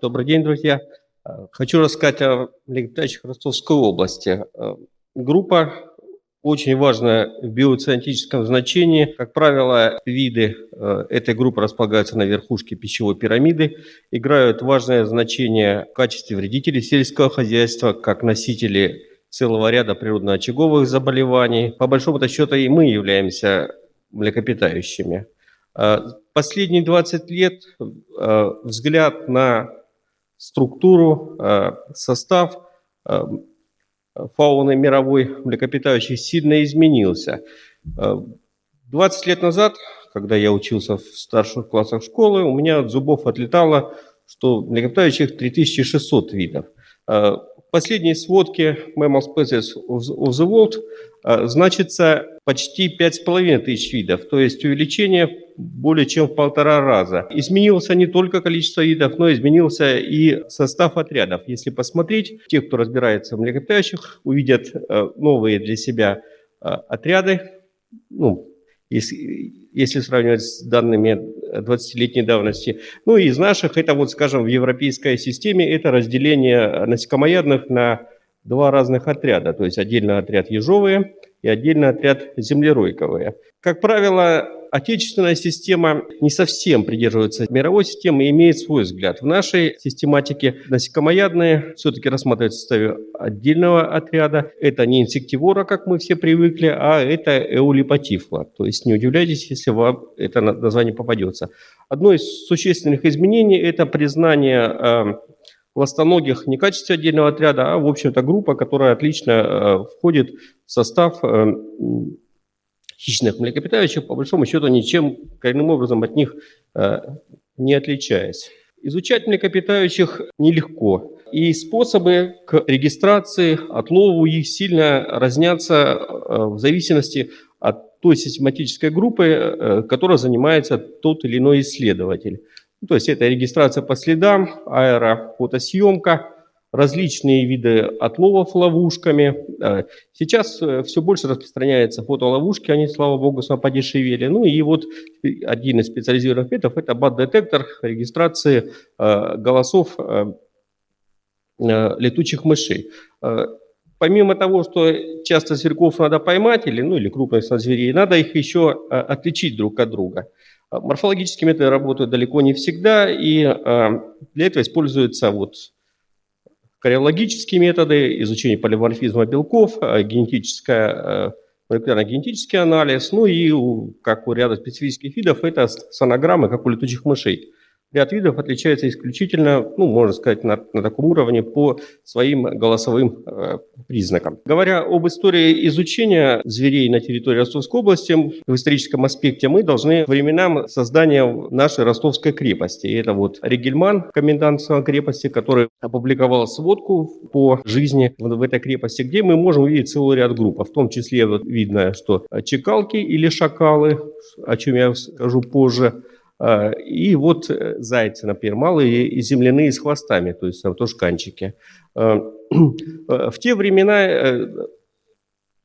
Добрый день, друзья. Э, хочу рассказать о млекопитающих Ростовской области. Э, группа очень важная в биоциентическом значении. Как правило, виды э, этой группы располагаются на верхушке пищевой пирамиды, играют важное значение в качестве вредителей сельского хозяйства, как носители целого ряда природно-очаговых заболеваний. По большому счету и мы являемся млекопитающими. Последние 20 лет взгляд на структуру, э, состав э, фауны мировой млекопитающих сильно изменился. 20 э, лет назад, когда я учился в старших классах школы, у меня от зубов отлетало, что млекопитающих 3600 видов последней сводке Mammal Species of the World а, значится почти 5,5 тысяч видов, то есть увеличение более чем в полтора раза. Изменился не только количество видов, но изменился и состав отрядов. Если посмотреть, те, кто разбирается в млекопитающих, увидят а, новые для себя а, отряды, ну, если, если сравнивать с данными 20-летней давности. Ну и из наших, это вот, скажем, в европейской системе, это разделение насекомоядных на два разных отряда, то есть отдельно отряд ежовые и отдельно отряд землеройковые. Как правило, отечественная система не совсем придерживается мировой системы и имеет свой взгляд. В нашей систематике насекомоядные все-таки рассматриваются в составе отдельного отряда. Это не инсективора, как мы все привыкли, а это эулипатифла. То есть не удивляйтесь, если вам это название попадется. Одно из существенных изменений – это признание э, ластоногих не в качестве отдельного отряда, а, в общем-то, группа, которая отлично э, входит в состав э, хищных млекопитающих, по большому счету, ничем коренным образом от них э, не отличаясь. Изучать млекопитающих нелегко, и способы к регистрации, отлову их сильно разнятся э, в зависимости от той систематической группы, э, которой занимается тот или иной исследователь. То есть это регистрация по следам, аэрофотосъемка, различные виды отловов ловушками. Э, сейчас э, все больше распространяется фотоловушки, они, слава богу, подешевели. Ну и вот один из специализированных методов – это бат-детектор регистрации э, голосов летучих мышей. Помимо того, что часто зверьков надо поймать, или, ну, или крупных зверей, надо их еще отличить друг от друга. Морфологические методы работают далеко не всегда, и для этого используются вот кариологические методы, изучение полиморфизма белков, э, генетическая э, молекулярно-генетический анализ, ну и, как у ряда специфических видов, это сонограммы, как у летучих мышей. Ряд видов отличается исключительно, ну, можно сказать, на, на таком уровне по своим голосовым э, признакам. Говоря об истории изучения зверей на территории Ростовской области, в историческом аспекте мы должны временам создания нашей Ростовской крепости. И это вот Ригельман, комендант крепости, который опубликовал сводку по жизни в, в этой крепости, где мы можем увидеть целый ряд групп. В том числе вот видно, что чекалки или шакалы, о чем я скажу позже, а, и вот э, зайцы, например, малые и земляные с хвостами, то есть там тоже канчики. А, в те времена э,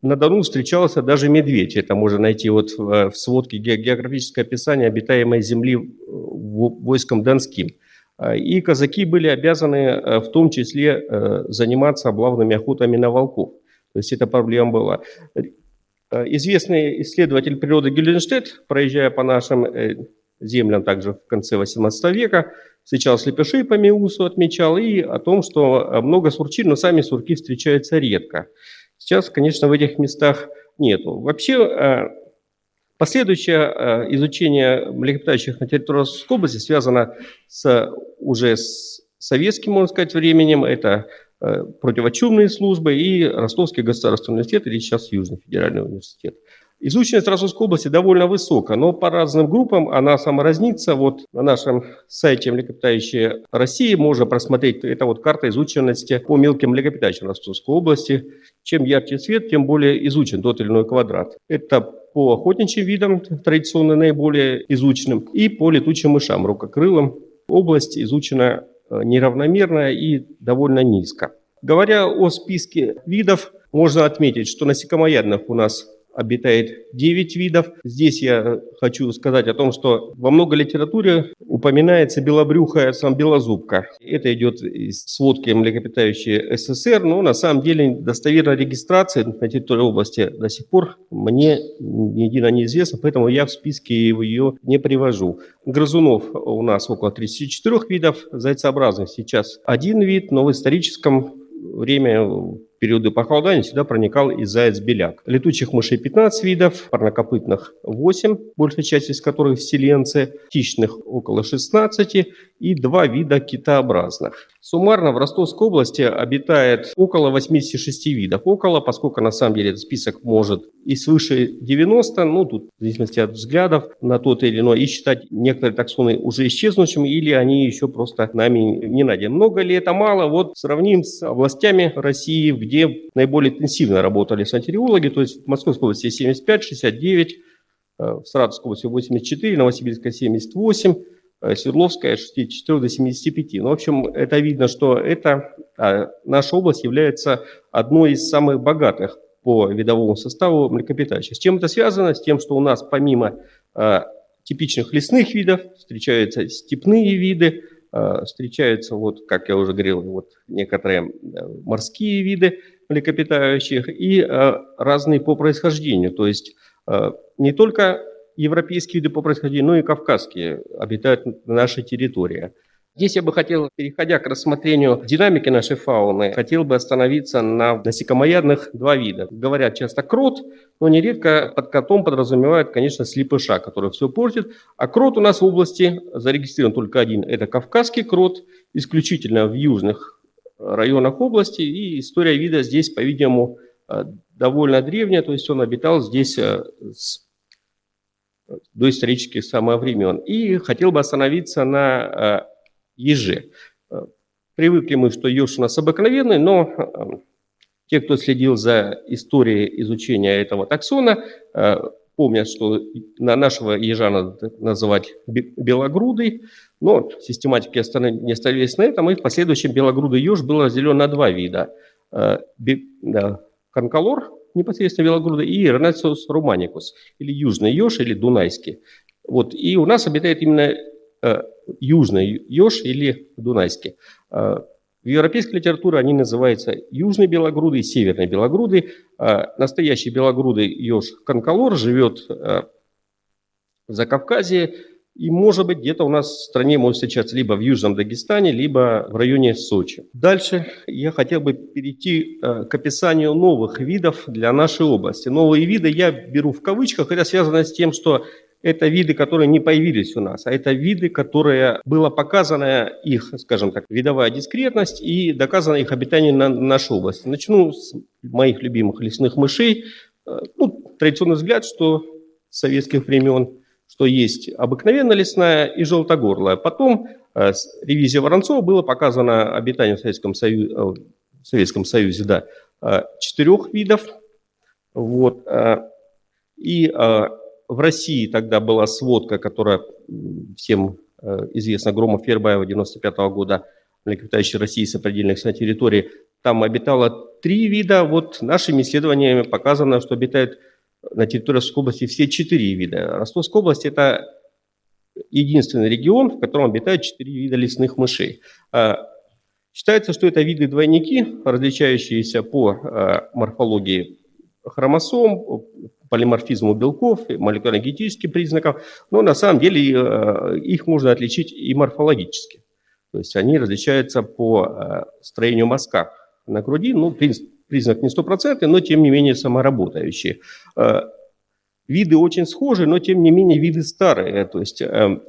на Дону встречался даже медведь. Это можно найти вот в сводке географическое описание обитаемой земли войском Донским. А, и казаки были обязаны э, в том числе заниматься облавными охотами на волков. То есть эта проблема была. Известный исследователь природы Гюльенштедт, проезжая по нашим землям также в конце 18 века, встречал слепышей по Меусу, отмечал, и о том, что э, много сурчин, но сами сурки встречаются редко. Сейчас, конечно, в этих местах нету. Вообще, э, последующее э, изучение млекопитающих на территории Ростовской области связано с, уже с советским, можно сказать, временем. Это противочумные службы и Ростовский государственный университет, или сейчас Южный федеральный университет. Изученность Ростовской области довольно высокая, но по разным группам она сама разнится. Вот на нашем сайте «Млекопитающие России» можно просмотреть, это вот карта изученности по мелким млекопитающим Ростовской области. Чем ярче цвет, тем более изучен тот или иной квадрат. Это по охотничьим видам, традиционно наиболее изученным, и по летучим мышам, рукокрылым. Область изучена э, неравномерно и довольно низко. Говоря о списке видов, можно отметить, что насекомоядных у нас обитает 9 видов. Здесь я хочу сказать о том, что во много литературе упоминается белобрюхая сам белозубка. Это идет из сводки млекопитающие СССР, но на самом деле достоверной регистрации на территории области до сих пор мне ни едино неизвестно, поэтому я в списке ее не привожу. Грызунов у нас около 34 видов, зайцеобразных сейчас один вид, но в историческом время периоды похолодания сюда проникал и заяц-беляк. Летучих мышей 15 видов, парнокопытных 8, большая часть из которых селенцы, птичных около 16 и два вида китообразных. Суммарно в Ростовской области обитает около 86 видов. Около, поскольку на самом деле этот список может и свыше 90, ну тут в зависимости от взглядов на тот или иной, и считать некоторые таксоны уже исчезнувшими, или они еще просто нами не найдены. Много ли это мало? Вот сравним с областями России, где наиболее интенсивно работали санитариологи, то есть в Московской области 75, 69, э, в Саратовской области 84, Новосибирская 78, Э, Свердловская 64 до 75. Ну, в общем, это видно, что это, а, наша область является одной из самых богатых по видовому составу млекопитающих. С чем это связано? С тем, что у нас помимо а, типичных лесных видов встречаются степные виды, встречаются, вот, как я уже говорил, вот некоторые морские виды млекопитающих и разные по происхождению. То есть не только европейские виды по происхождению, но и кавказские обитают на нашей территории. Здесь я бы хотел, переходя к рассмотрению динамики нашей фауны, хотел бы остановиться на насекомоядных два вида. Говорят часто крот, но нередко под котом подразумевают, конечно, слепыша, который все портит. А крот у нас в области зарегистрирован только один. Это кавказский крот, исключительно в южных районах области. И история вида здесь, по-видимому, довольно древняя, то есть он обитал здесь э, с доисторических самых времен. И хотел бы остановиться на э, еже. Э, привыкли мы, что еж у нас обыкновенный, но э, те, кто следил за историей изучения этого таксона, помнят, что на нашего ежа надо называть белогрудый, но систематики не остановились на этом, и в последующем белогрудый еж был разделен на два вида. Конколор непосредственно Велогруда, и Ранациус романикус, или южный еж, или дунайский. Вот, и у нас обитает именно э, южный еж или дунайский. Э, в европейской литературе они называются южный и северный белогрудый. Э, настоящий белогрудый еж конколор живет э, в Закавказье, и, может быть, где-то у нас в стране может встречаться либо в Южном Дагестане, либо в районе Сочи. Дальше я хотел бы перейти к описанию новых видов для нашей области. Новые виды я беру в кавычках. Это связано с тем, что это виды, которые не появились у нас, а это виды, которые была показана их, скажем так, видовая дискретность и доказано их обитание на нашей области. Начну с моих любимых лесных мышей. Э, ну, традиционный взгляд, что с советских времен – что есть обыкновенная лесная и желтогорлая. Потом э, с ревизией Воронцова было показано обитание в Советском Союзе, э, в Советском Союзе да, э, четырех видов. Вот. И в России тогда была сводка, которая всем известна, Громов Фербаева 95 -го года, млекопитающие России сопредельных на территории. Там обитало три вида. Вот нашими исследованиями показано, что обитает на территории Ростовской области все четыре вида. Ростовская область – это единственный регион, в котором обитают четыре вида лесных мышей. А, считается, что это виды-двойники, различающиеся по а, морфологии хромосом, полиморфизму белков, молекулярно-генетическим признакам, но на самом деле а, их можно отличить и морфологически. То есть они различаются по строению мазка на груди, ну, признак не стопроцентный, но тем не менее самоработающие. Э, виды очень схожи, но тем не менее виды старые. То есть э,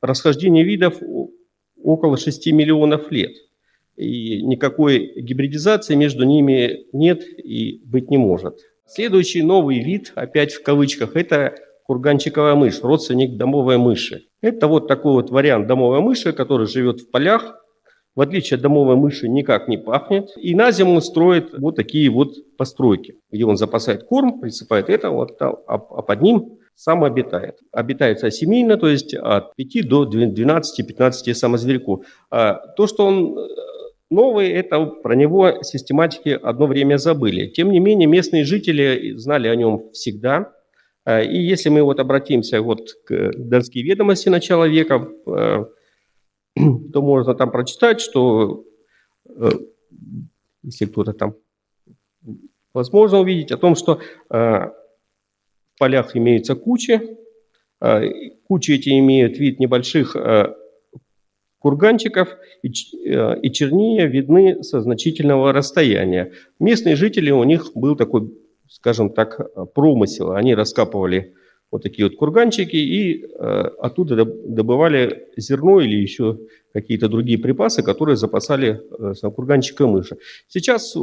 расхождение видов около 6 миллионов лет. И никакой гибридизации между ними нет и быть не может. Следующий новый вид, опять в кавычках, это курганчиковая мышь, родственник домовой мыши. Это вот такой вот вариант домовой мыши, который живет в полях, в отличие от домовой мыши, никак не пахнет. И на зиму строит вот такие вот постройки, где он запасает корм, присыпает это, вот, а, а под ним сам обитает. Обитает семейно, то есть от 5 до 12-15 самозверьков. А то, что он новый, это про него систематики одно время забыли. Тем не менее, местные жители знали о нем всегда. Э, и если мы вот обратимся вот к Донские ведомости начала века, э, то можно там прочитать, что э, если кто-то там возможно увидеть, о том, что в полях имеются кучи, кучи эти имеют вид небольших курганчиков и, и чернее видны со значительного расстояния. Местные жители, у них был такой скажем так, э, промысела. Они раскапывали вот такие вот курганчики и э, оттуда добывали зерно или еще какие-то другие припасы, которые запасали э, курганчика мыши. Сейчас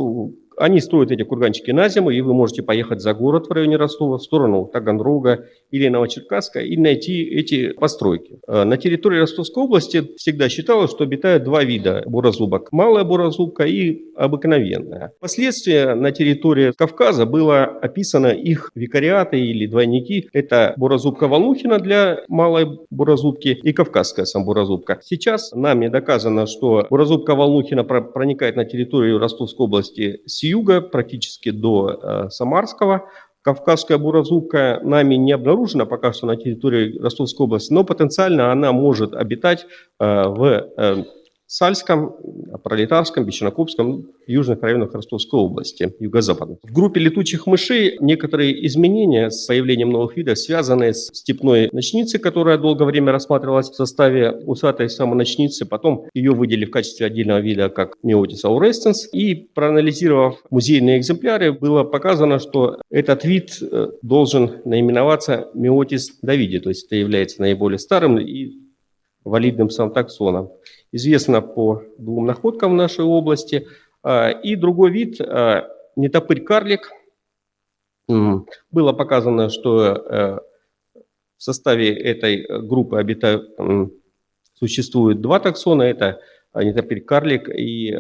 они строят эти курганчики на зиму, и вы можете поехать за город в районе Ростова, в сторону Таганрога или Новочеркасска и найти эти постройки. Э, на территории Ростовской области всегда считалось, что обитают два вида бурозубок. Малая бурозубка и обыкновенная. Впоследствии на территории Кавказа было описано их викариаты или двойники. Это бурозубка Волнухина для малой бурозубки и кавказская самбуразубка. Сейчас нами доказано, что бурозубка Волнухина проникает на территорию Ростовской области с юга практически до э, Самарского. Кавказская буразука нами не обнаружена пока что на территории Ростовской области, но потенциально она может обитать э, в э, Сальском, Пролетарском, Бесчинокопском, южных районах Ростовской области, юго-западных. В группе летучих мышей некоторые изменения с появлением новых видов, связанные с степной ночницей, которая долгое время рассматривалась в составе усатой самоночницы, потом ее выделили в качестве отдельного вида как Meotis aurestens, и проанализировав музейные экземпляры, было показано, что этот вид э, должен наименоваться Meotis davidi, то есть это является наиболее старым и валидным сам таксоном известно по двум находкам в нашей области. А, и другой вид, а, нетопырь-карлик. Было показано, что э, в составе этой группы обитают, существует два таксона. Это нетопырь-карлик и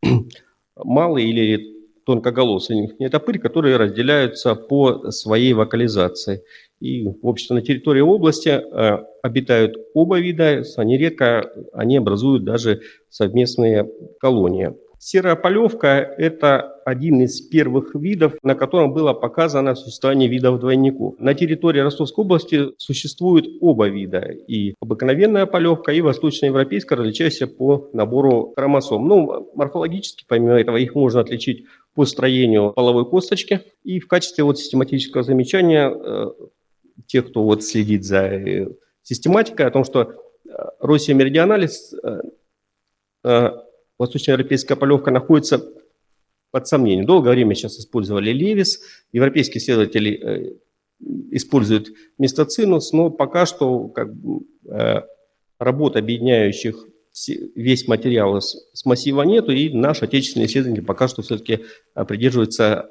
малый или тонкоголосый нетопырь, которые разделяются по своей вокализации. И, в общем-то, на территории области обитают оба вида, они редко, они образуют даже совместные колонии. Серая полевка – это один из первых видов, на котором было показано существование видов двойников. На территории Ростовской области существуют оба вида – и обыкновенная полевка, и восточноевропейская, различающаяся по набору хромосом. Ну, морфологически, помимо этого, их можно отличить по строению половой косточки. И в качестве вот систематического замечания э, тех, кто вот следит за э, систематикой, о том, что э, Россия Меридионалис, э, восточноевропейская полевка, находится под сомнением. Долгое время сейчас использовали Левис, европейские исследователи используют мистоцинус, но пока что как, работ, объединяющих весь материал с, массива нету, и наш отечественный исследователь пока что все-таки придерживается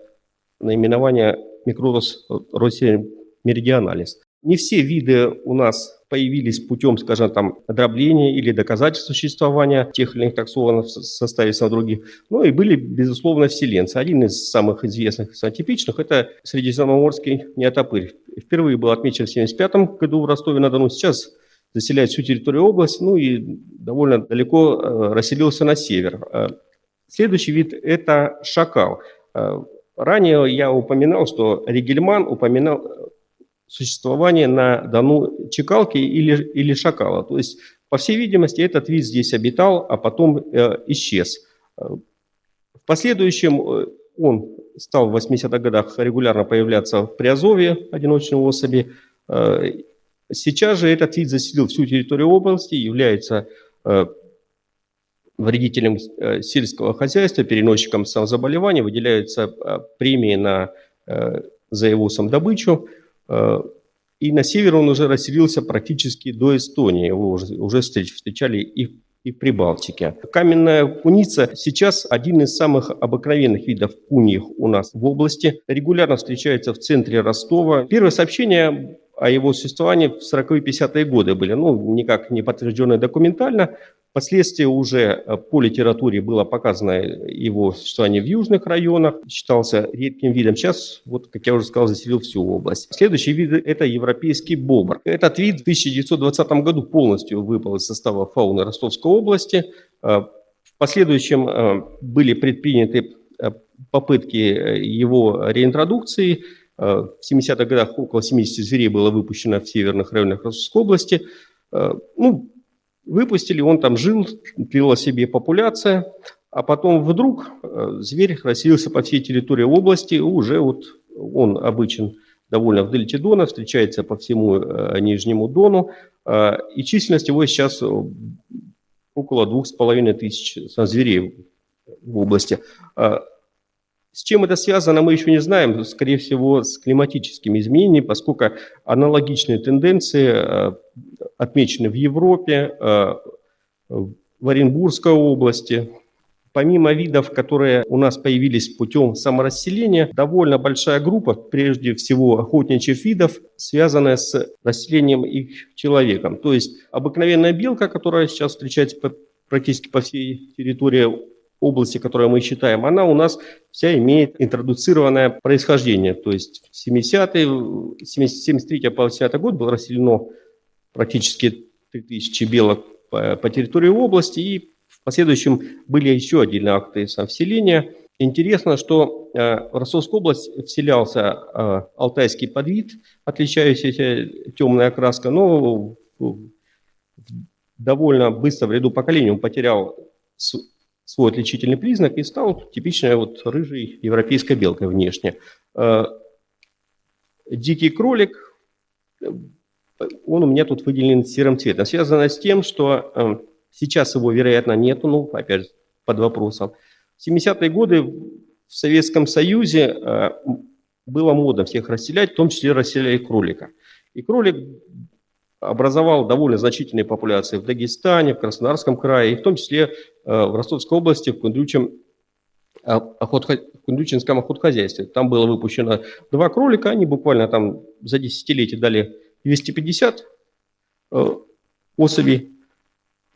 наименования микророс Россия меридионалис. Не все виды у нас появились путем, скажем, там, дробления или доказательства существования тех или иных таксонов в составе других, но и были, безусловно, вселенцы. Один из самых известных и типичных – это средиземноморский неотопырь. Впервые был отмечен в 1975 году в Ростове-на-Дону, сейчас заселяет всю территорию области, ну и довольно далеко э, расселился на север. Э, следующий вид – это шакал. Э, ранее я упоминал, что Ригельман упоминал существование на Дону Чекалки или, или Шакала. То есть, по всей видимости, этот вид здесь обитал, а потом э, исчез. В последующем э, он стал в 80-х годах регулярно появляться в Приазовье, одиночной особи. Э, сейчас же этот вид заселил всю территорию области, является э, вредителем сельского хозяйства, переносчиком самозаболеваний, выделяются премии на, за его самодобычу. Э, и на север он уже расселился практически до Эстонии. Его уже, встречали и, и в Прибалтике. Каменная куница сейчас один из самых обыкновенных видов куньих у нас в области. Регулярно встречается в центре Ростова. Первое сообщение о его существовании в 40-50-е годы были, ну, никак не подтвержденные документально. Впоследствии уже э, по литературе было показано его существование в южных районах, считался редким видом. Сейчас, вот, как я уже сказал, заселил всю область. Следующий вид – это европейский бобр. Этот вид в 1920 году полностью выпал из состава фауны Ростовской области. Э, В последующем были предприняты попытки его реинтродукции. В 70-х годах около 70 зверей было выпущено в северных районах Ростовской области. Ну, выпустили, он там жил, тлела себе популяция, а потом вдруг зверь расселился по всей территории области, уже вот он обычен довольно вдоль Дона, встречается по всему э, Нижнему Дону, э, и численность его сейчас э, около двух с половиной тысяч зверей в области. С чем это связано, мы еще не знаем. Скорее всего, с климатическими изменениями, поскольку аналогичные тенденции отмечены в Европе, в Оренбургской области, Помимо видов, которые у нас появились путем саморасселения, довольно большая группа, прежде всего охотничьих видов, связанная с расселением их человеком. То есть обыкновенная белка, которая сейчас встречается практически по всей территории области, которую мы считаем, она у нас вся имеет интродуцированное происхождение. То есть в 70-е, 73 по 80 год было расселено практически 3000 белок по, по территории области, и в последующем были еще отдельные акты совселения. Интересно, что э, в Ростовскую область вселялся э, алтайский подвид, отличающийся темная окраска, но довольно быстро в ряду поколений он потерял свой отличительный признак и стал типичной вот рыжей европейской белкой внешне. Э, дикий кролик, он у меня тут выделен серым цветом. Связано с тем, что Сейчас его, вероятно, нету, ну, опять же, под вопросом. В 70-е годы в Советском Союзе э, было мода всех расселять, в том числе расселяли кролика. И кролик образовал довольно значительные популяции в Дагестане, в Краснодарском крае, и в том числе э, в Ростовской области, в Кундючем, э, охот, в Кундючинском охотхозяйстве. Там было выпущено два кролика, они буквально там за десятилетие дали 250 особей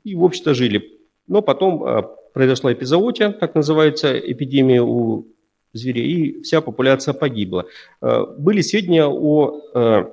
и, в общем-то, жили. Но потом а, произошла эпизоотия, так называется, эпидемия у зверей, и вся популяция погибла. А, были сведения о а,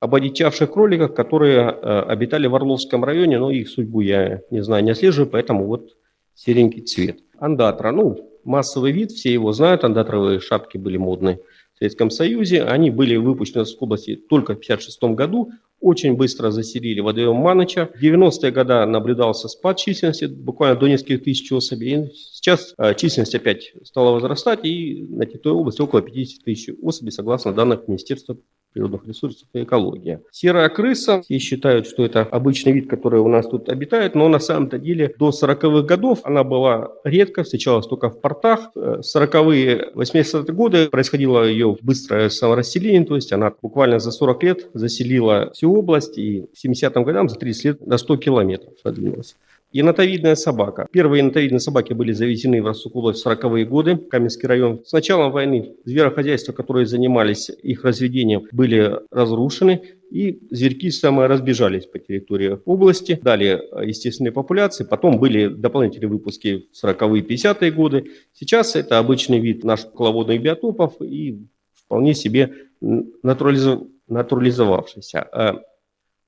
об одичавших кроликах, которые обитали в Орловском районе, но их судьбу я не знаю, не отслеживаю, поэтому вот серенький цвет. Андатра, ну, массовый вид, все его знают, андатровые шапки были модные в Советском Союзе. Они были выпущены в области только в 1956 году очень быстро заселили водоем Маныча. В 90-е годы наблюдался спад численности, буквально до нескольких тысяч особей. Сейчас э, численность опять стала возрастать, и на территории области около 50 тысяч особей, согласно данным Министерства природных ресурсов и экологии. Серая крыса, все считают, что это обычный вид, который у нас тут обитает, но на самом-то деле до 40-х годов она была редко, встречалась только в портах. 40-е, 80-е годы происходило ее быстрое саморасселение, то есть она буквально за 40 лет заселила всю область и к 70-м годам за 30 лет на 100 километров продвинулась. Енотовидная собака. Первые енотовидные собаки были завезены в область в 40-е годы, Каменский район. С началом войны зверохозяйства, которые занимались их разведением, были разрушены, и зверьки самые разбежались по территории области, дали естественные популяции, потом были дополнительные выпуски в 40-е 50-е годы. Сейчас это обычный вид наших кукловодных биотопов и вполне себе натурализовавшийся. А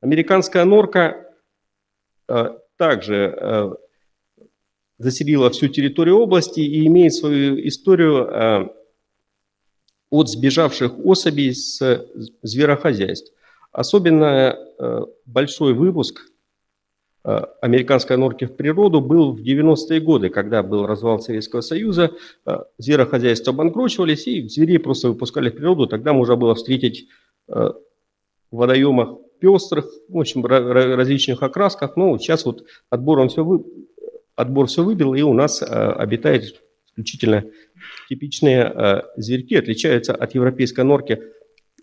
американская норка а, также э, заселила всю территорию области и имеет свою историю э, от сбежавших особей с зверохозяйств. Особенно э, большой выпуск американской норки в природу был в 90-е годы, когда был развал Советского Союза, зверохозяйства обанкрочивались, и зверей просто выпускали в природу. Тогда можно было встретить в водоемах пестрых, в общем, различных окрасках. Но сейчас вот отбор, он все, вы, отбор все выбил, и у нас а, обитает исключительно типичные а, зверьки, отличаются от европейской норки.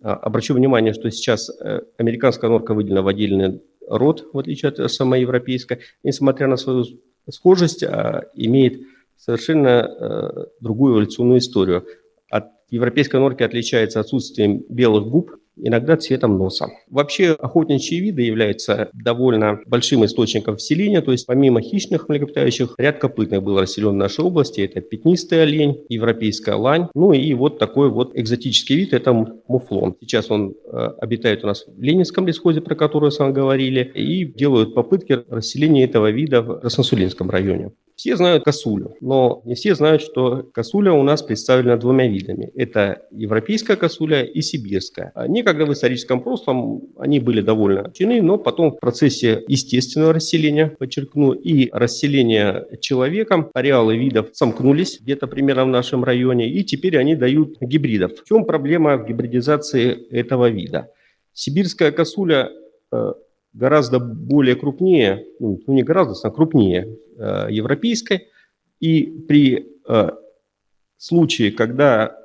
А, обращу внимание, что сейчас а, американская норка выделена в отдельный род, в отличие от самой европейской. Несмотря на свою схожесть, а, имеет совершенно а, другую эволюционную историю. От европейской норки отличается отсутствием белых губ, иногда цветом носа. Вообще охотничьи виды являются довольно большим источником вселения, то есть помимо хищных млекопитающих, ряд копытных был расселен в нашей области. Это пятнистый олень, европейская лань, ну и вот такой вот экзотический вид, это муфлон. Сейчас он э, обитает у нас в Ленинском лесхозе, про который с вами говорили, и делают попытки расселения этого вида в Красносулинском районе. Все знают косулю, но не все знают, что косуля у нас представлена двумя видами. Это европейская косуля и сибирская. Некогда в историческом прошлом они были довольно чины, но потом в процессе естественного расселения, подчеркну, и расселения человеком ареалы видов сомкнулись где-то примерно в нашем районе, и теперь они дают гибридов. В чем проблема в гибридизации этого вида? Сибирская косуля э, гораздо более крупнее, ну, ну не гораздо, а крупнее э, европейской. И при э, случае, когда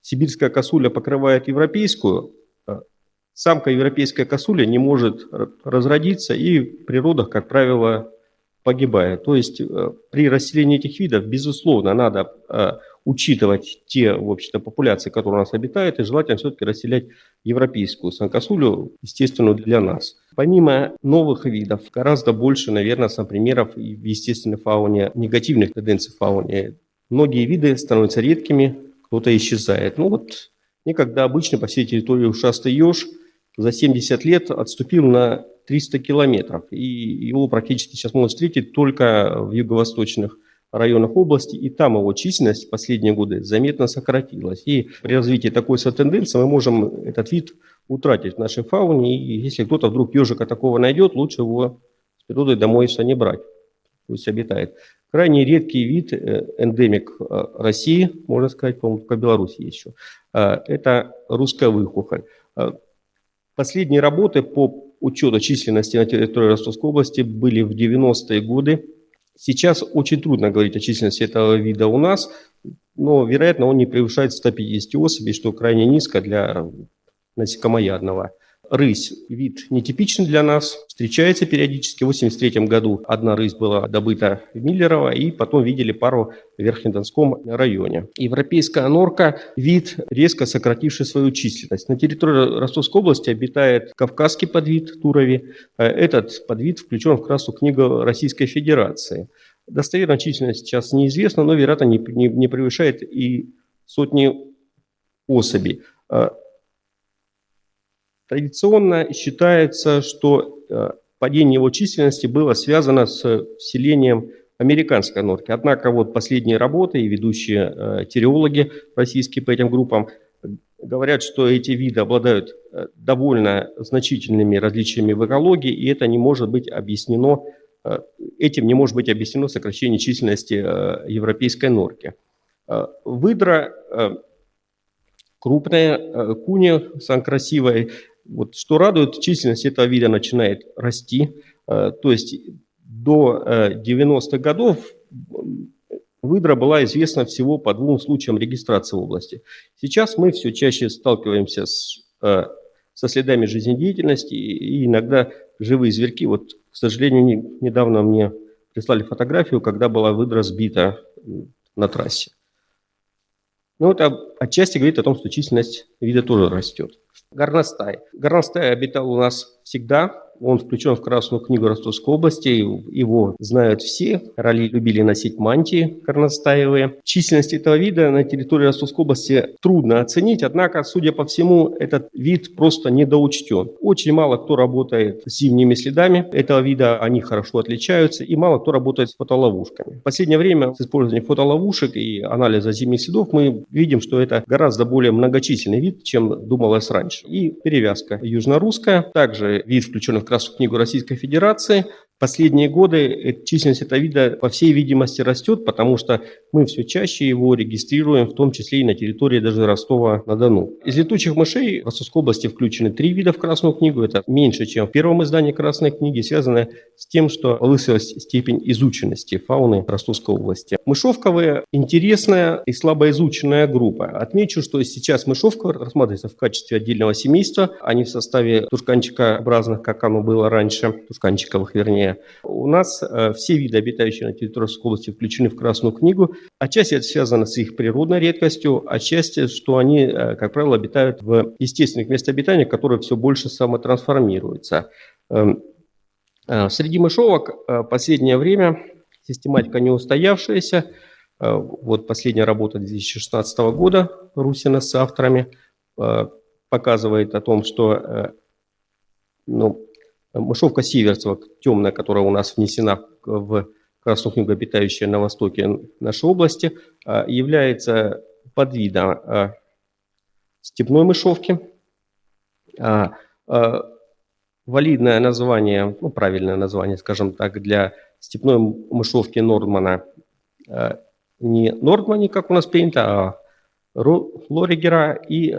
сибирская косуля покрывает европейскую, э, самка европейская косуля не может разродиться и в природах, как правило, погибает. То есть э, при расселении этих видов, безусловно, надо э, учитывать те, в общем-то, популяции, которые у нас обитают, и желательно все-таки расселять европейскую санкосулю, естественно, для нас. Помимо новых видов, гораздо больше, наверное, сам примеров в естественной фауне, негативных тенденций в фауне. Многие виды становятся редкими, кто-то исчезает. Ну вот, некогда обычно по всей территории ушастый еж за 70 лет отступил на 300 километров, и его практически сейчас можно встретить только в юго-восточных районах области, и там его численность в последние годы заметно сократилась. И при развитии такой тенденции мы можем этот вид утратить в нашей фауне, и если кто-то вдруг ежика такого найдет, лучше его с природой домой не брать, пусть обитает. Крайне редкий вид, э, эндемик э, России, можно сказать, по-моему, по Беларуси еще, э, это русская выхухоль. Последние работы по учету численности на территории Ростовской области были в 90-е годы. Сейчас очень трудно говорить о численности этого вида у нас, но, вероятно, он не превышает 150 особей, что крайне низко для насекомоядного. Рысь – вид нетипичный для нас, встречается периодически. В 1983 году одна рысь была добыта в Миллерово, и потом видели пару в Верхнедонском районе. Европейская норка – вид, резко сокративший свою численность. На территории Ростовской области обитает кавказский подвид турови. Этот подвид включен в Красную книгу Российской Федерации. Достоверная численность сейчас неизвестна, но, вероятно, не, не, не превышает и сотни особей. Традиционно считается, что э, падение его численности было связано с вселением американской норки. Однако вот последние работы и ведущие э, тереологи российские по этим группам говорят, что эти виды обладают э, довольно значительными различиями в экологии, и это не может быть объяснено, этим не может быть объяснено сокращение численности европейской норки. Выдра крупная, куни, сан красивая, вот, что радует, численность этого вида начинает расти. Э, то есть до 90-х э, годов выдра была известна всего по двум случаям регистрации в области. Сейчас мы все чаще сталкиваемся с, э, со следами жизнедеятельности и иногда живые зверьки. Вот, к сожалению, недавно мне прислали фотографию, когда была выдра сбита на трассе. Ну, это отчасти говорит о том, что численность вида тоже растет. Горностай. Горностай обитал у нас всегда, он включен в Красную книгу Ростовской области, его знают все. Короли любили носить мантии горностаевые. Численность этого вида на территории Ростовской области трудно оценить, однако, судя по всему, этот вид просто недоучтен. Очень мало кто работает с зимними следами этого вида, они хорошо отличаются, и мало кто работает с фотоловушками. В последнее время с использованием фотоловушек и анализа зимних следов мы видим, что это гораздо более многочисленный вид, чем думалось раньше. И перевязка южнорусская, также вид включен в Красную книгу Российской Федерации. Последние годы численность этого вида, по всей видимости, растет, потому что мы все чаще его регистрируем, в том числе и на территории даже Ростова-на-Дону. Из летучих мышей в Ростовской области включены три вида в Красную книгу. Это меньше, чем в первом издании Красной книги, связанное с тем, что повысилась степень изученности фауны Ростовской области. Мышовковые – интересная и слабо изученная группа. Отмечу, что сейчас мышовка рассматривается в качестве отдельного семейства, а не в составе тушканчикообразных, как оно было раньше, тушканчиковых вернее у нас э, все виды, обитающие на территории Ростовской области, включены в Красную книгу. Отчасти это связано с их природной редкостью, отчасти, что они, э, как правило, обитают в естественных местах обитания, которые все больше самотрансформируются. Эм, э, среди мышовок последнее время систематика не устоявшаяся. Вот последняя работа 2016 года Русина с авторами показывает о том, что ну, Мышовка Сиверцева, темная, которая у нас внесена в Красную книгу, обитающая на востоке нашей области, является подвидом степной мышовки. Валидное название, ну, правильное название, скажем так, для степной мышовки Нордмана не Нордмани, как у нас принято, а Лоригера и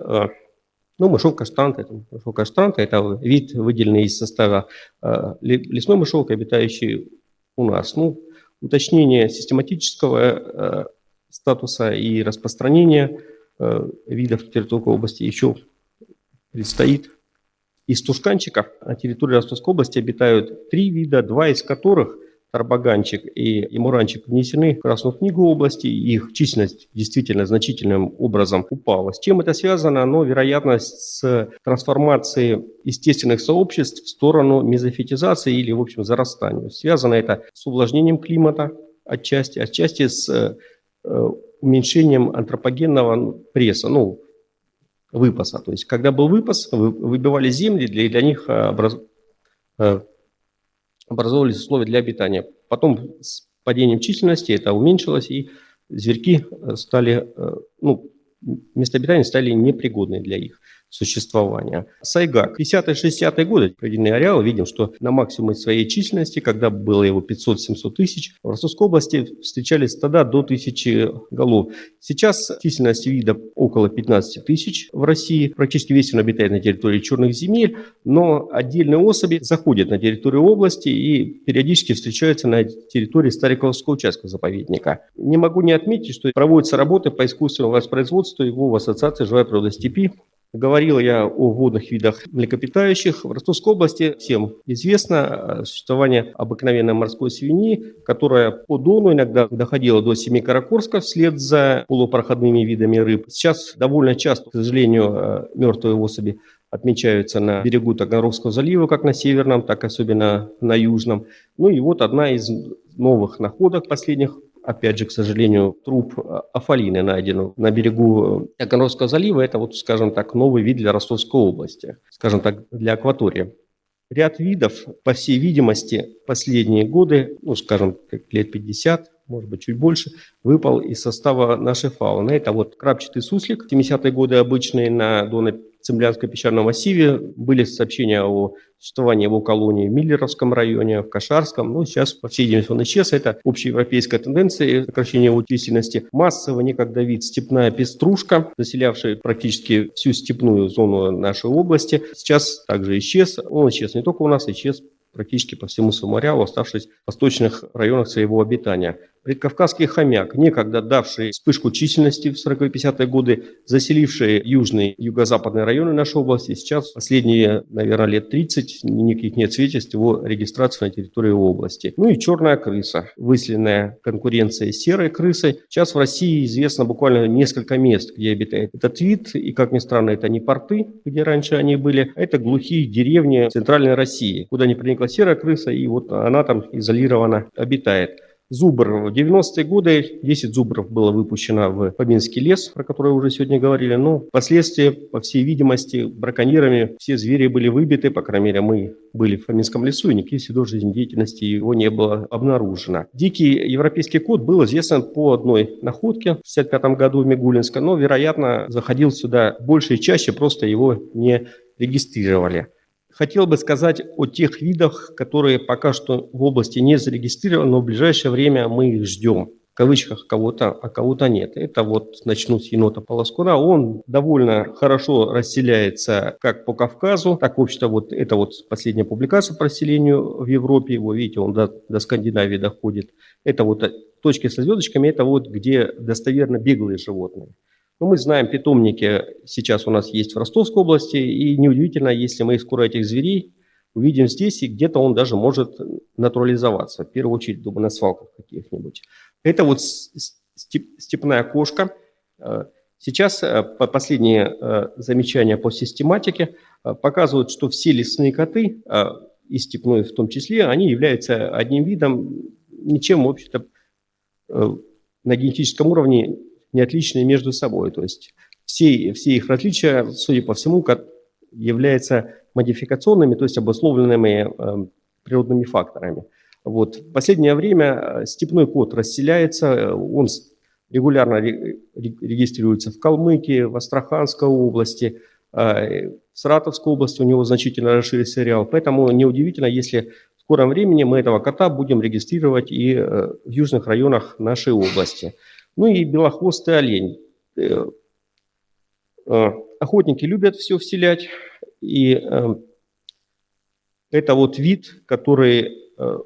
ну, мышовка штранта, это мышовка штранта, это вид, выделенный из состава э, лесной мышелки, обитающий у нас. Ну, уточнение систематического э, статуса и распространения э, видов в Территорской области еще предстоит. Из тушканчиков на территории Ростовской области обитают три вида, два из которых – Тарбаганчик и Имуранчик внесены в Красную книгу области, их численность действительно значительным образом упала. С чем это связано? Оно, вероятно, с трансформацией естественных сообществ в сторону мезофитизации или, в общем, зарастания. Связано это с увлажнением климата отчасти, отчасти с э, уменьшением антропогенного пресса, ну, выпаса. То есть, когда был выпас, выбивали земли, для, для них образ, э, образовывались условия для обитания. Потом с падением численности это уменьшилось, и зверьки э, стали, э, ну, места обитания стали непригодны для их существования. Сайгак. 50-60-е годы проведенный ареал, видим, что на максимуме своей численности, когда было его 500-700 тысяч, в Ростовской области встречались стада до тысячи голов. Сейчас численность вида около 15 тысяч в России. Практически весь он обитает на территории черных земель, но отдельные особи заходят на территорию области и периодически встречаются на территории Стариковского участка заповедника. Не могу не отметить, что проводятся работы по искусственному воспроизводству его в Ассоциации «Живая природа степи». Говорил я о водных видах млекопитающих. В Ростовской области всем известно существование обыкновенной морской свиньи, которая по Дону иногда доходила до Семикаракорска вслед за полупроходными видами рыб. Сейчас довольно часто, к сожалению, э, мертвые особи отмечаются на берегу Таганрогского залива, как на северном, так особенно на южном. Ну и вот одна из новых находок последних опять же, к сожалению, труп а, афалины найден на берегу Таганрогского э, залива. Это, вот, скажем так, новый вид для Ростовской области, скажем так, для акватории. Ряд видов, по всей видимости, последние годы, ну, скажем, лет 50, может быть, чуть больше, выпал из состава нашей фауны. Это вот крапчатый суслик, 70-е годы обычный на Доне Цемлянском песчаном массиве. Были сообщения о существовании его колонии в Миллеровском районе, в Кашарском. Ну, сейчас, по всей видимости, он исчез. Это общеевропейская тенденция сокращения его численности. Массово некогда вид степная пеструшка, заселявшая практически всю степную зону нашей области. Сейчас также исчез. Он исчез не только у нас, исчез практически по всему Самарялу, оставшись в восточных районах своего обитания. Предкавказский хомяк, некогда давший вспышку численности в 40-50-е годы, заселивший южные юго-западные районы нашей области, сейчас последние, наверное, лет 30 никаких нет свидетельств его регистрации на территории области. Ну и черная крыса, выселенная конкуренцией серой крысой. Сейчас в России известно буквально несколько мест, где обитает этот вид, и, как ни странно, это не порты, где раньше они были, а это глухие деревни центральной России, куда не проникла серая крыса, и вот она там изолированно обитает. Зубр. В 90-е годы 10 зубров было выпущено в Поминский лес, про который уже сегодня говорили. Но впоследствии, по всей видимости, браконьерами все звери были выбиты, по крайней мере, мы были в Фоминском лесу, и никаких следов жизнедеятельности его не было обнаружено. Дикий европейский кот был известен по одной находке в 1965 году в Мигулинска, но, вероятно, заходил сюда больше и чаще, просто его не регистрировали. Хотел бы сказать о тех видах, которые пока что в области не зарегистрированы, но в ближайшее время мы их ждем. В кавычках кого-то, а кого-то нет. Это вот начну с енота полоскура. Он довольно хорошо расселяется как по Кавказу, так, в общем-то, вот это вот последняя публикация по расселению в Европе. Его, видите, он до, до Скандинавии доходит. Это вот точки со звездочками, это вот где достоверно беглые животные. Ну, мы знаем, питомники сейчас у нас есть в Ростовской области, и неудивительно, если мы скоро этих зверей увидим здесь, и где-то он даже может натурализоваться, в первую очередь, думаю, на свалках каких-нибудь. Это вот степная кошка. Э, сейчас э, последние э, замечания по систематике показывают, что все лесные коты, и степной в том числе, они являются одним видом, ничем, в общем-то, на генетическом уровне не отличные между собой. То есть все, все их различия, судя по всему, являются модификационными, то есть обусловленными э, природными факторами. Вот. В последнее время степной кот расселяется, он регулярно регистрируется в Калмыкии, в Астраханской области, в Саратовской области у него значительно расширился ареал. Поэтому неудивительно, если в скором времени мы этого кота будем регистрировать и в южных районах нашей области. Ну и белохвостый олень. Охотники любят все вселять, и это вот вид, который в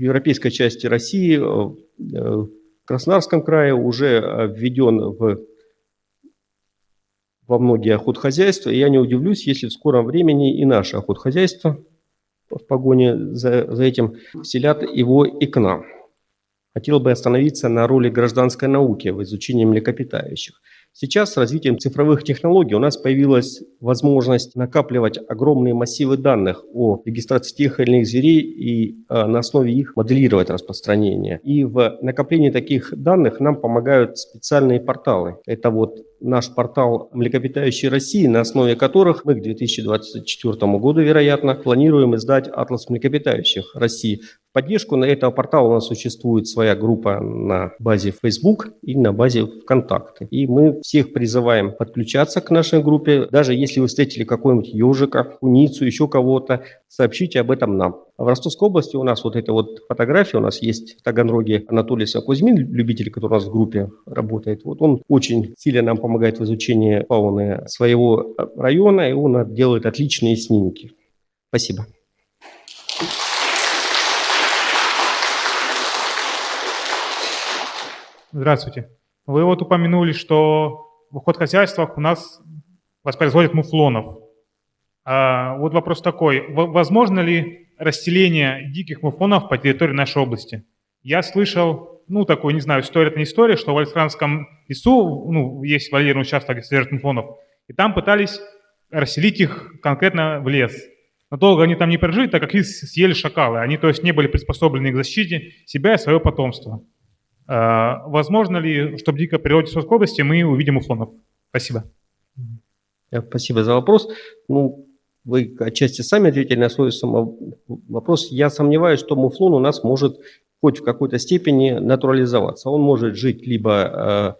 европейской части России, в Краснодарском крае уже введен в, во многие охотхозяйства. И я не удивлюсь, если в скором времени и наше охотхозяйство в погоне за, за этим вселят его и к нам. Хотел бы остановиться на роли гражданской науки в изучении млекопитающих. Сейчас с развитием цифровых технологий у нас появилась возможность накапливать огромные массивы данных о регистрации тех или иных зверей и а, на основе их моделировать распространение. И в накоплении таких данных нам помогают специальные порталы. Это вот наш портал «Млекопитающие России», на основе которых мы к 2024 году, вероятно, планируем издать «Атлас млекопитающих России», поддержку на этого портала у нас существует своя группа на базе Facebook и на базе ВКонтакте. И мы всех призываем подключаться к нашей группе. Даже если вы встретили какого-нибудь ежика, куницу, еще кого-то, сообщите об этом нам. А в Ростовской области у нас вот эта вот фотография, у нас есть в Таганроге Анатолий Сакузьмин, любитель, который у нас в группе работает. Вот он очень сильно нам помогает в изучении фауны своего района, и он делает отличные снимки. Спасибо. Здравствуйте. Вы вот упомянули, что в хозяйствах у нас воспроизводят муфлонов. А вот вопрос такой. Возможно ли расселение диких муфлонов по территории нашей области? Я слышал, ну, такой, не знаю, история это не история, что в Альсхранском лесу, ну, есть вольерный участок, где содержат муфлонов, и там пытались расселить их конкретно в лес. Но долго они там не прожили, так как их съели шакалы. Они, то есть, не были приспособлены к защите себя и своего потомства. А, возможно ли, что в дикой природе Свердловской области мы увидим уфлонов? Спасибо. Спасибо за вопрос. Ну, вы отчасти сами ответили на свой вопрос. Я сомневаюсь, что муфлон у нас может хоть в какой-то степени натурализоваться. Он может жить либо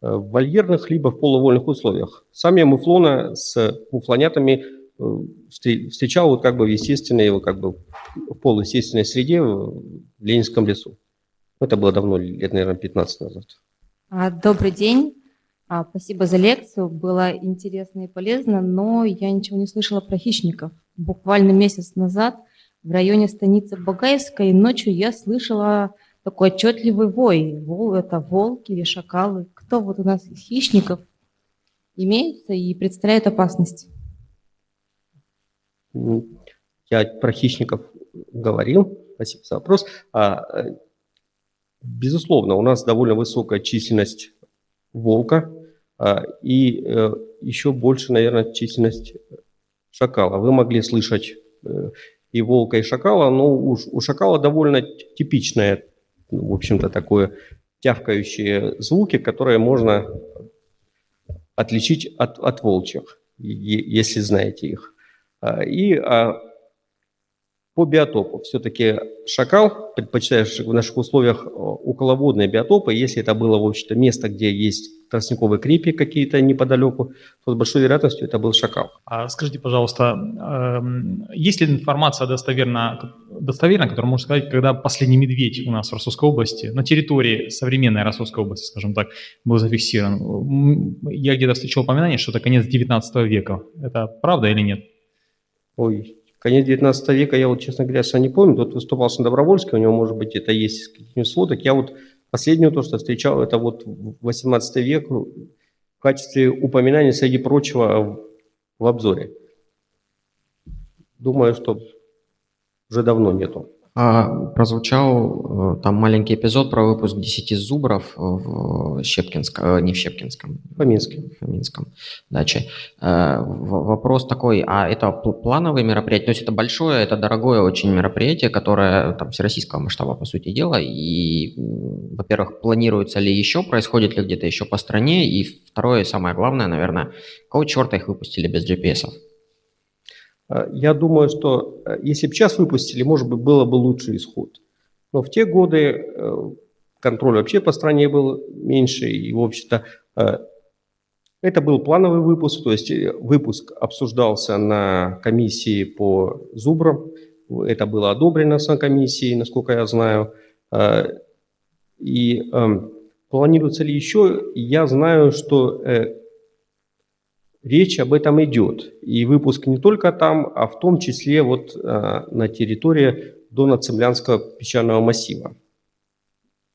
э, в вольерных, либо в полувольных условиях. Сами муфлона с муфлонятами э, встречал вот как бы в естественной, как бы в полуестественной среде в Ленинском лесу. Это было давно, лет, наверное, 15 назад. А, добрый день. А, спасибо за лекцию. Было интересно и полезно, но я ничего не слышала про хищников. Буквально месяц назад в районе станицы Багаевской ночью я слышала такой отчетливый вой. Вол, это волки или шакалы. Кто вот у нас из хищников имеется и представляет опасность? Я про хищников говорил. Спасибо за вопрос. Безусловно, у нас довольно высокая численность волка а, и э, еще больше, наверное, численность шакала. Вы могли слышать э, и волка, и шакала, но у, шакала довольно типичное, в общем-то, такое тявкающие звуки, которые можно отличить от, от волчьих, если знаете их. А, и а, по биотопу. Все-таки шакал предпочитает в наших условиях э, околоводные биотопы. Если это было, в общем-то, место, где есть тростниковые крепи какие-то неподалеку, то с большой вероятностью это был шакал. А скажите, пожалуйста, эм, есть ли информация достоверно, достоверно, которая может сказать, когда последний медведь у нас в Ростовской области, на территории современной Ростовской области, скажем так, был зафиксирован? Я где-то встречал упоминание, что это конец 19 века. Это правда или нет? Ой, Конец 19 века, я вот, честно говоря, сам не помню. Тот выступал на Добровольске, у него, может быть, это есть каких-нибудь сводок. Я вот последнее то, что встречал, это вот 18 век в качестве упоминания, среди прочего, в обзоре. Думаю, что уже давно нету. А, прозвучал э, там маленький эпизод про выпуск 10 зубров в Щепкинском, э, не в Щепкинском, в Минске. В Минском даче. Э, вопрос такой, а это плановые мероприятия? То есть это большое, это дорогое очень мероприятие, которое там всероссийского масштаба, по сути дела, и, во-первых, планируется ли еще, происходит ли где-то еще по стране, и второе, самое главное, наверное, какого черта их выпустили без GPS? Э, я думаю, что э, если бы сейчас выпустили, может быть, было бы лучший исход. Но в те годы э, контроль вообще по стране был меньше, и, в общем-то, это был плановый выпуск, то есть выпуск обсуждался на комиссии по зубрам, это было одобрено с комиссией, насколько я знаю. И эм, планируется ли еще, я знаю, что речь об этом идет. И выпуск не только там, а в том числе вот на территории Дона-Цемлянского песчаного массива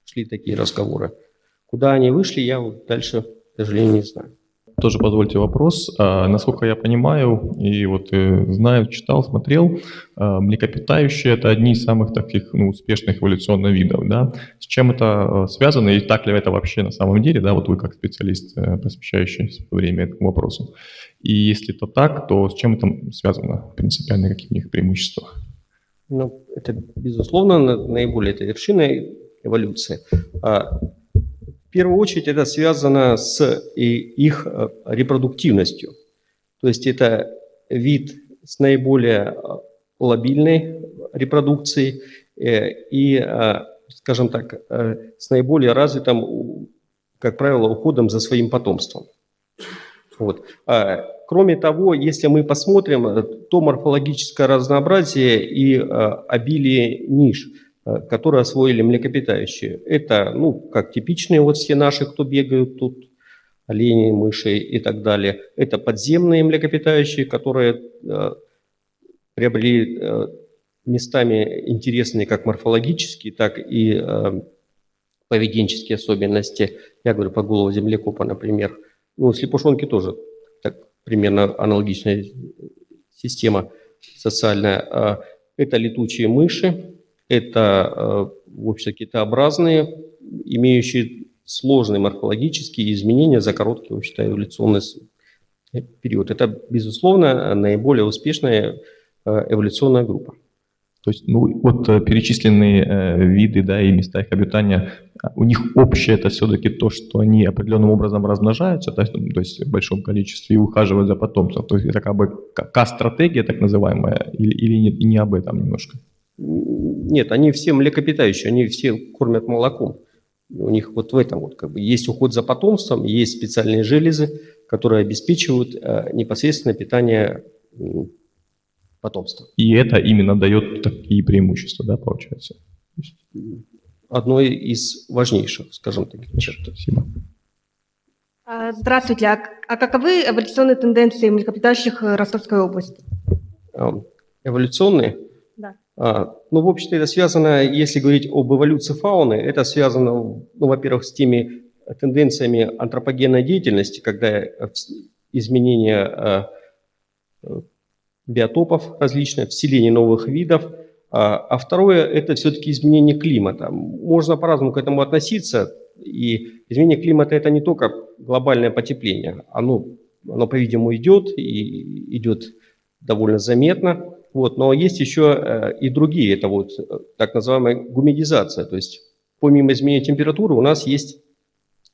шли такие разговоры. Куда они вышли, я вот дальше, к сожалению, не знаю. Тоже позвольте вопрос. А, насколько я понимаю, и вот э, знаю, читал, смотрел, а, млекопитающие – это одни из самых таких ну, успешных эволюционных видов. Да? С чем это а, связано и так ли это вообще на самом деле? Да? Вот вы как специалист, э, посвящающий время этому вопросу. И если это так, то с чем это связано принципиально, какие у них преимущества? Ну, это, безусловно, наиболее это вершина эволюции. Первую очередь это связано с их э, репродуктивностью. То есть это вид с наиболее э, лобильной репродукцией э, и, скажем так, с наиболее развитым, как правило, уходом за своим потомством. Вот. А, кроме того, если мы посмотрим, то морфологическое разнообразие и обилие ниш – которые освоили млекопитающие. Это, ну, как типичные вот все наши, кто бегают тут, олени, мыши и так далее. Это подземные млекопитающие, которые э, приобрели э, местами интересные как морфологические, так и э, поведенческие особенности. Я говорю по голову землекопа, например. Ну, слепушонки тоже так, примерно аналогичная система социальная. А, это летучие мыши, это, э, в общем, китообразные, имеющие сложные морфологические изменения за короткий, в общем эволюционный период. Это, безусловно, наиболее успешная э, эволюционная группа. То есть, ну, вот э, перечисленные э, виды, да, и места их обитания, у них общее это все-таки то, что они определенным образом размножаются, то есть, то есть в большом количестве и ухаживают за потомством. То есть это как бы К-стратегия так называемая, или, или не, не об этом немножко? Нет, они все млекопитающие, они все кормят молоком. У них вот в этом вот как бы есть уход за потомством, есть специальные железы, которые обеспечивают э, непосредственное питание потомства. И это именно дает такие преимущества, да, получается? Одно из важнейших, скажем так, черт. Спасибо. А, здравствуйте. А, а каковы эволюционные тенденции млекопитающих Ростовской области? Эволюционные? А, ну, в общем-то, это связано, если говорить об эволюции фауны, это связано, ну, во-первых, с теми тенденциями антропогенной деятельности, когда изменение э, биотопов различных, вселение новых видов, а, а второе – это все-таки изменение климата. Можно по-разному к этому относиться, и изменение климата – это не только глобальное потепление, оно, оно по-видимому, идет, и идет довольно заметно, вот, но есть еще э, и другие, это вот э, так называемая гумидизация, то есть помимо изменения температуры у нас есть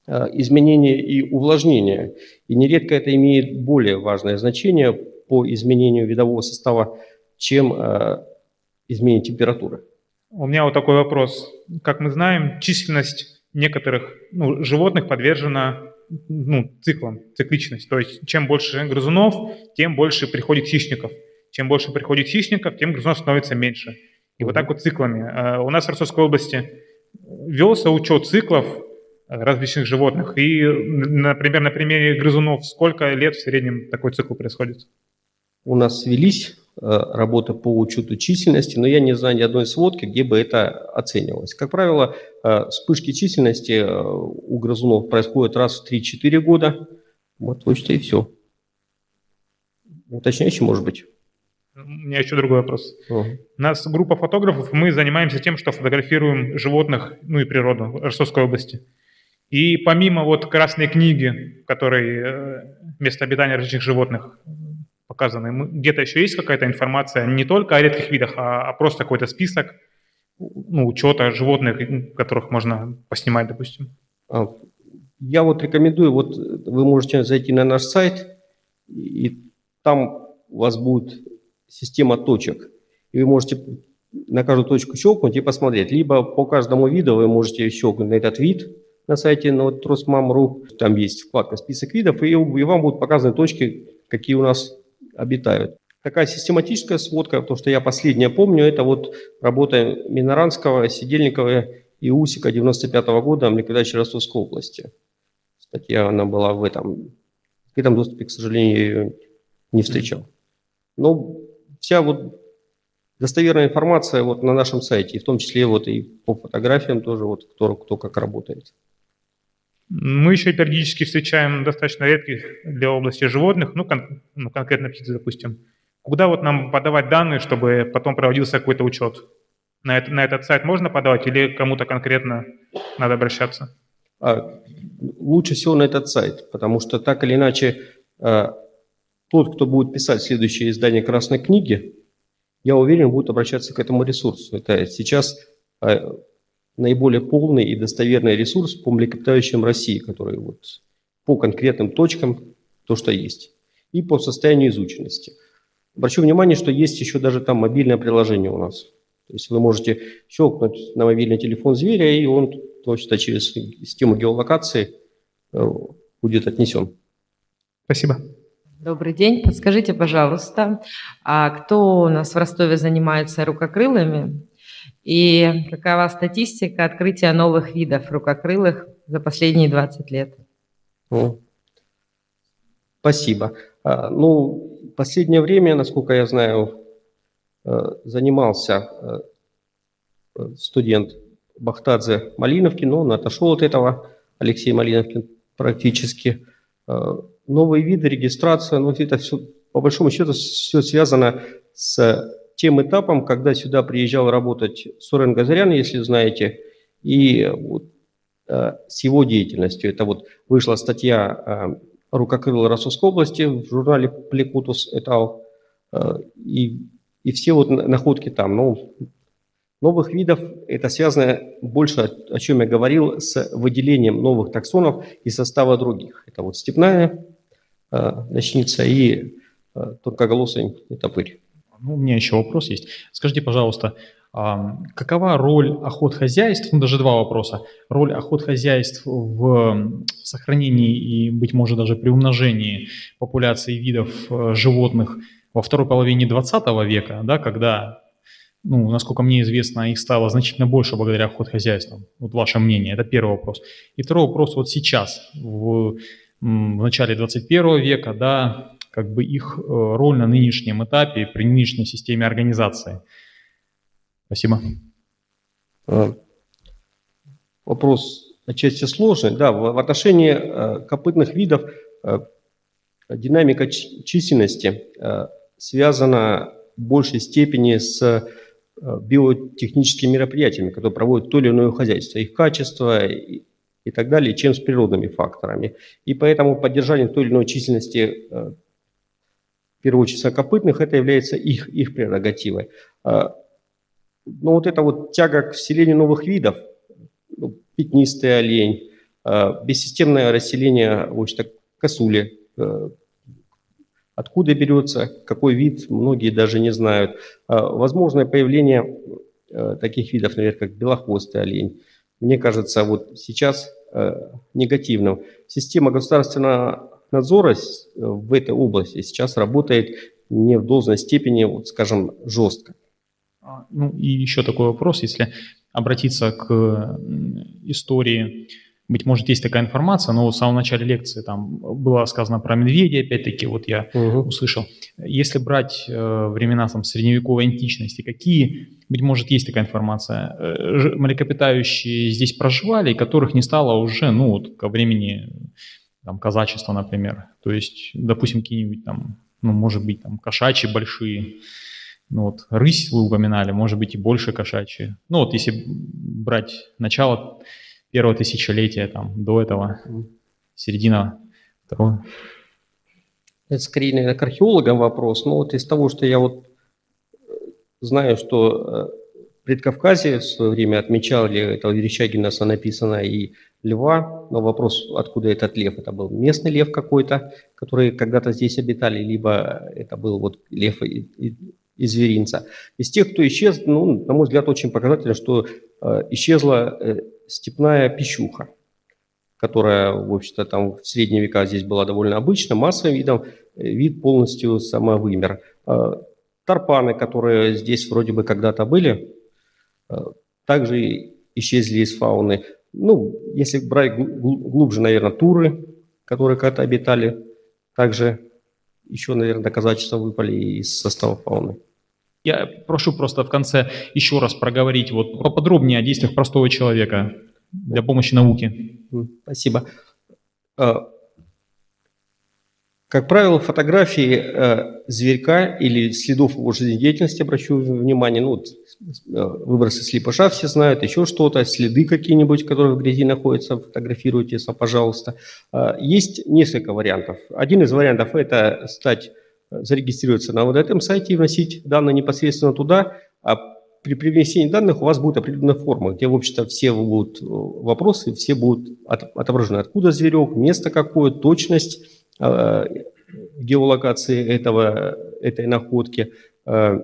э, изменение и увлажнение. И нередко это имеет более важное значение по изменению видового состава, чем изменение температуры. У меня вот такой вопрос. Как мы знаем, численность некоторых ну, животных подвержена ну, циклам, цикличность. То есть чем больше грызунов, тем больше приходит хищников – чем больше приходит хищников, тем грызунов становится меньше. И вот так вот циклами. Э, у нас в Ростовской области велся учет циклов различных животных. И, например, на примере грызунов, сколько лет в среднем такой цикл происходит? У нас велись э, работы по учету численности, но я не знаю ни одной сводки, где бы это оценивалось. Как правило, э, вспышки численности у грызунов происходят раз в 3-4 года. Вот, вот и все. Уточняющий, может быть? У меня еще другой вопрос. Uh-huh. У нас группа фотографов, мы занимаемся тем, что фотографируем животных, ну и природу в Ростовской области. И помимо вот красной книги, в которой э, место обитания различных животных показаны, где-то еще есть какая-то информация не только о редких видах, а, а просто какой-то список ну, учета животных, которых можно поснимать, допустим? А, я вот рекомендую, вот вы можете зайти на наш сайт, и там у вас будет система точек. И вы можете на каждую точку щелкнуть и посмотреть. Либо по каждому виду вы можете щелкнуть на этот вид на сайте ну, вот, Тросмам.ру. Там есть вкладка «Список видов», и, и вам будут показаны точки, какие у нас обитают. Такая систематическая сводка, то, что я последнее помню, это вот работа Миноранского, Сидельникова и Усика 95 -го года в ликвидации Ростовской области. Статья, она была в этом. В этом доступе, к сожалению, ее не встречал. Но вся вот достоверная информация вот на нашем сайте, в том числе вот и по фотографиям тоже, вот кто, кто как работает. Мы еще периодически встречаем достаточно редких для области животных, ну, кон, ну конкретно птицы, допустим. Куда вот нам подавать данные, чтобы потом проводился какой-то учет? На, это, на этот сайт можно подавать или кому-то конкретно надо обращаться? А, лучше всего на этот сайт, потому что так или иначе а, тот, кто будет писать следующее издание Красной книги, я уверен, будет обращаться к этому ресурсу. Это сейчас а, наиболее полный и достоверный ресурс по млекопитающим России, который вот по конкретным точкам, то, что есть, и по состоянию изученности. Обращу внимание, что есть еще даже там мобильное приложение у нас. То есть вы можете щелкнуть на мобильный телефон зверя, и он точно через систему геолокации э, будет отнесен. Спасибо. Добрый день. Подскажите, пожалуйста, а кто у нас в Ростове занимается рукокрылыми? И какова статистика открытия новых видов рукокрылых за последние 20 лет? Спасибо. А, ну, в последнее время, насколько я знаю, э, занимался э, студент Бахтадзе Малиновкин, но он отошел от этого, Алексей Малиновкин практически. Э, новые виды, регистрация, ну, это все, по большому счету, все связано с тем этапом, когда сюда приезжал работать Сурен Газарян, если знаете, и вот, с его деятельностью. Это вот вышла статья рукокрыла Ростовской области в журнале Плекутус этал. Э, и, и все вот находки там. Ну, новых видов это связано больше, о чем я говорил, с выделением новых таксонов из состава других. Это вот степная э, ночница и э, тонкоголосый топырь. Ну, у меня еще вопрос есть. Скажите, пожалуйста, Какова роль охотхозяйств, ну даже два вопроса, роль охотхозяйств в сохранении и, быть может, даже при умножении популяции видов э, животных во второй половине 20 века, да, когда, ну, насколько мне известно, их стало значительно больше благодаря охотхозяйствам. Вот ваше мнение, это первый вопрос. И второй вопрос вот сейчас, в, в начале 21 века, да, как бы их э, роль на нынешнем этапе, при нынешней системе организации – Спасибо. А, вопрос отчасти сложный. Да, в отношении а, копытных видов динамика численности связана в большей степени с биотехническими мероприятиями, которые проводят то или иное хозяйство, их качество и так далее, чем с природными факторами. И поэтому поддержание той или иной численности, в первую очередь, копытных, это является их, их прерогативой. Но вот эта вот тяга к вселению новых видов, ну, пятнистый олень, э, бессистемное расселение в общем косули, э, откуда берется, какой вид, многие даже не знают. Э, возможное появление э, таких видов, например, как белохвостый олень, мне кажется, вот сейчас э, негативным. Система государственного надзора в этой области сейчас работает не в должной степени, вот, скажем, жестко. А, ну и еще такой вопрос, если обратиться к истории, быть может, есть такая информация, но в самом начале лекции там было сказано про медведя, опять-таки, вот я угу. услышал. Если брать э, времена там, средневековой античности, какие, быть может, есть такая информация, э, млекопитающие здесь проживали, которых не стало уже, ну, вот, ко времени там, казачества, например. То есть, допустим, какие-нибудь там, ну, может быть, там, кошачьи большие, ну вот рысь вы упоминали, может быть и больше кошачьи. Ну вот если брать начало первого тысячелетия, там, до этого, середина второго. Это скорее, наверное, к археологам вопрос. Но вот из того, что я вот э, знаю, что в э, Предкавказье в свое время отмечали, это у Верещагина написано, и льва, но вопрос, откуда этот лев, это был местный лев какой-то, который когда-то здесь обитали, либо это был вот лев из зверинца. Из тех, кто исчез, ну, на мой взгляд, очень показательно, что э, исчезла э, степная пищуха, которая, в общем-то, там в средние века здесь была довольно обычно, массовым видом, э, вид полностью самовымер. Э, тарпаны, которые здесь вроде бы когда-то были, э, также исчезли из фауны. Ну, если брать глубже, наверное, туры, которые когда-то обитали, также еще, наверное, доказательства выпали из состава фауны. Я прошу просто в конце еще раз проговорить вот поподробнее о действиях простого человека для помощи науке. Спасибо. А, как правило, фотографии э, зверька или следов его жизнедеятельности, обращу внимание, ну, вот, э, выбросы слепыша все знают, еще что-то, следы какие-нибудь, которые в грязи находятся, фотографируйте, пожалуйста. Э, есть несколько вариантов. Один из вариантов – это стать, зарегистрироваться на вот этом сайте и вносить данные непосредственно туда, а при привнесении данных у вас будет определенная форма, где, в общем-то, все будут вопросы, все будут отображены. Откуда зверек, место какое, точность, Э, геолокации этого, этой находки, э,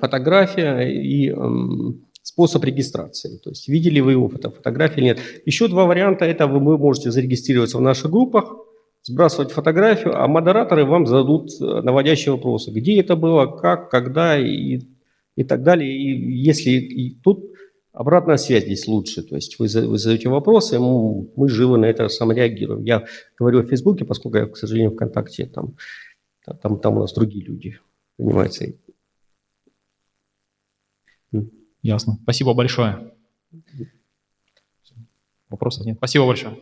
фотография и эм, способ регистрации. То есть видели вы его фото, фотографии или нет. Еще два варианта. Это вы можете зарегистрироваться в наших группах, сбрасывать фотографию, а модераторы вам зададут э, наводящие вопросы. Где это было, как, когда и, и так далее. И если и тут Обратная связь здесь лучше. То есть вы, вы задаете вопросы, мы, мы живо на это сам реагируем. Я говорю о Фейсбуке, поскольку я, к сожалению, ВКонтакте, там, там, там у нас другие люди занимаются. Ясно. Спасибо большое. Вопросов нет. Спасибо большое.